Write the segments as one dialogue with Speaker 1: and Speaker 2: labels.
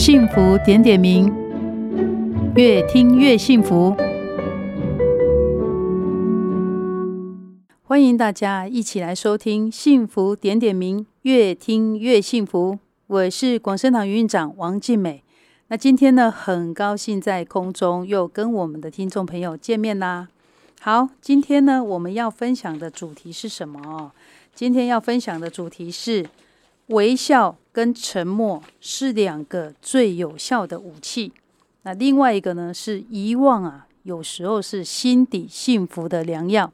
Speaker 1: 幸福点点名，越听越幸福。欢迎大家一起来收听《幸福点点名》，越听越幸福。我是广生堂营运长王静美。那今天呢，很高兴在空中又跟我们的听众朋友见面啦。好，今天呢，我们要分享的主题是什么？哦今天要分享的主题是微笑跟沉默是两个最有效的武器。那另外一个呢，是遗忘啊，有时候是心底幸福的良药。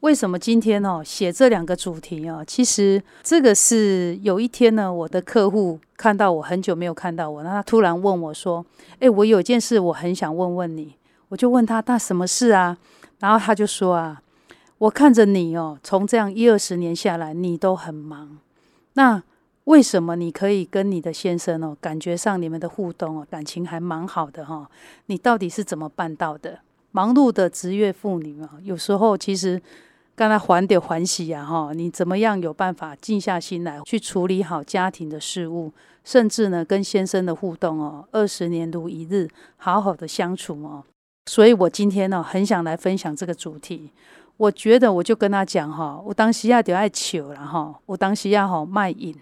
Speaker 1: 为什么今天哦写这两个主题啊？其实这个是有一天呢，我的客户看到我很久没有看到我，那他突然问我说：“诶，我有件事我很想问问你。”我就问他：“那什么事啊？”然后他就说：“啊，我看着你哦，从这样一二十年下来，你都很忙。那为什么你可以跟你的先生哦，感觉上你们的互动哦，感情还蛮好的哈？你到底是怎么办到的？忙碌的职业妇女啊，有时候其实……”刚才还得还喜呀，哈！你怎么样有办法静下心来去处理好家庭的事务，甚至呢跟先生的互动哦，二十年如一日，好好的相处哦。所以我今天呢，很想来分享这个主题。我觉得我就跟他讲哈，我当时要就爱笑了哈，我当时要好卖淫。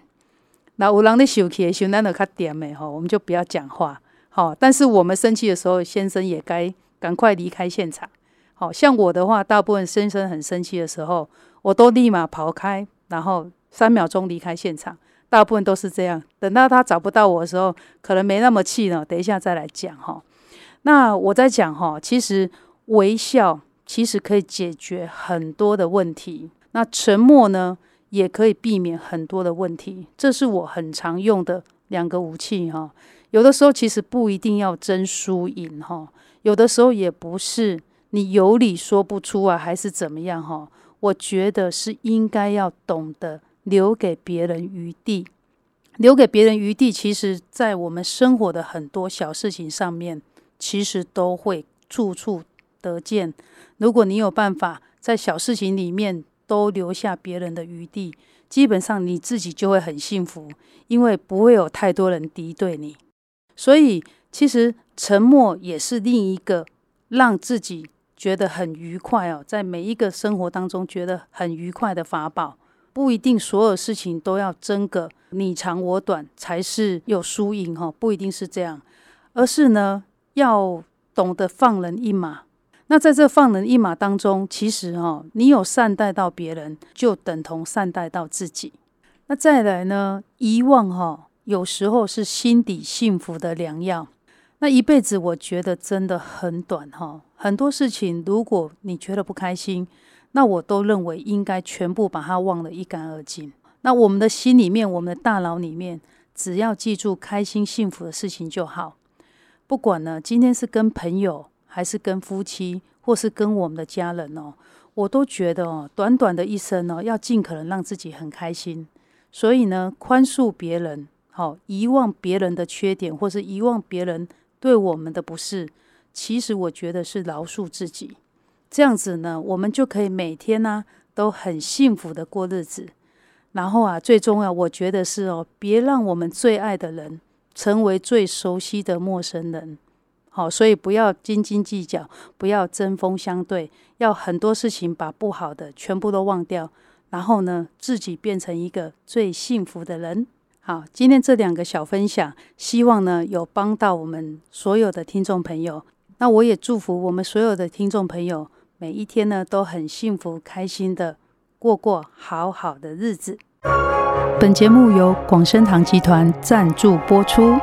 Speaker 1: 那有人在生气的时候，咱就较点的吼，我们就不要讲话。好，但是我们生气的时候，先生也该赶快离开现场。好像我的话，大部分先生很生气的时候，我都立马跑开，然后三秒钟离开现场。大部分都是这样。等到他找不到我的时候，可能没那么气了。等一下再来讲哈。那我在讲哈，其实微笑其实可以解决很多的问题。那沉默呢，也可以避免很多的问题。这是我很常用的两个武器哈。有的时候其实不一定要争输赢哈，有的时候也不是。你有理说不出啊，还是怎么样哈？我觉得是应该要懂得留给别人余地，留给别人余地。其实，在我们生活的很多小事情上面，其实都会处处得见。如果你有办法在小事情里面都留下别人的余地，基本上你自己就会很幸福，因为不会有太多人敌对你。所以，其实沉默也是另一个让自己。觉得很愉快哦，在每一个生活当中觉得很愉快的法宝，不一定所有事情都要争个你长我短才是有输赢哈，不一定是这样，而是呢要懂得放人一马。那在这放人一马当中，其实哈，你有善待到别人，就等同善待到自己。那再来呢，遗忘哈，有时候是心底幸福的良药。那一辈子，我觉得真的很短哈。很多事情，如果你觉得不开心，那我都认为应该全部把它忘得一干二净。那我们的心里面，我们的大脑里面，只要记住开心幸福的事情就好。不管呢，今天是跟朋友，还是跟夫妻，或是跟我们的家人哦，我都觉得哦，短短的一生哦，要尽可能让自己很开心。所以呢，宽恕别人，好，遗忘别人的缺点，或是遗忘别人。对我们的不是，其实我觉得是饶恕自己，这样子呢，我们就可以每天呢、都很幸福的过日子。然后啊，最重要，我觉得是哦，别让我们最爱的人成为最熟悉的陌生人。好，所以不要斤斤计较，不要针锋相对，要很多事情把不好的全部都忘掉，然后呢，自己变成一个最幸福的人。好，今天这两个小分享，希望呢有帮到我们所有的听众朋友。那我也祝福我们所有的听众朋友，每一天呢都很幸福开心的过过好好的日子。本节目由广生堂集团赞助播出。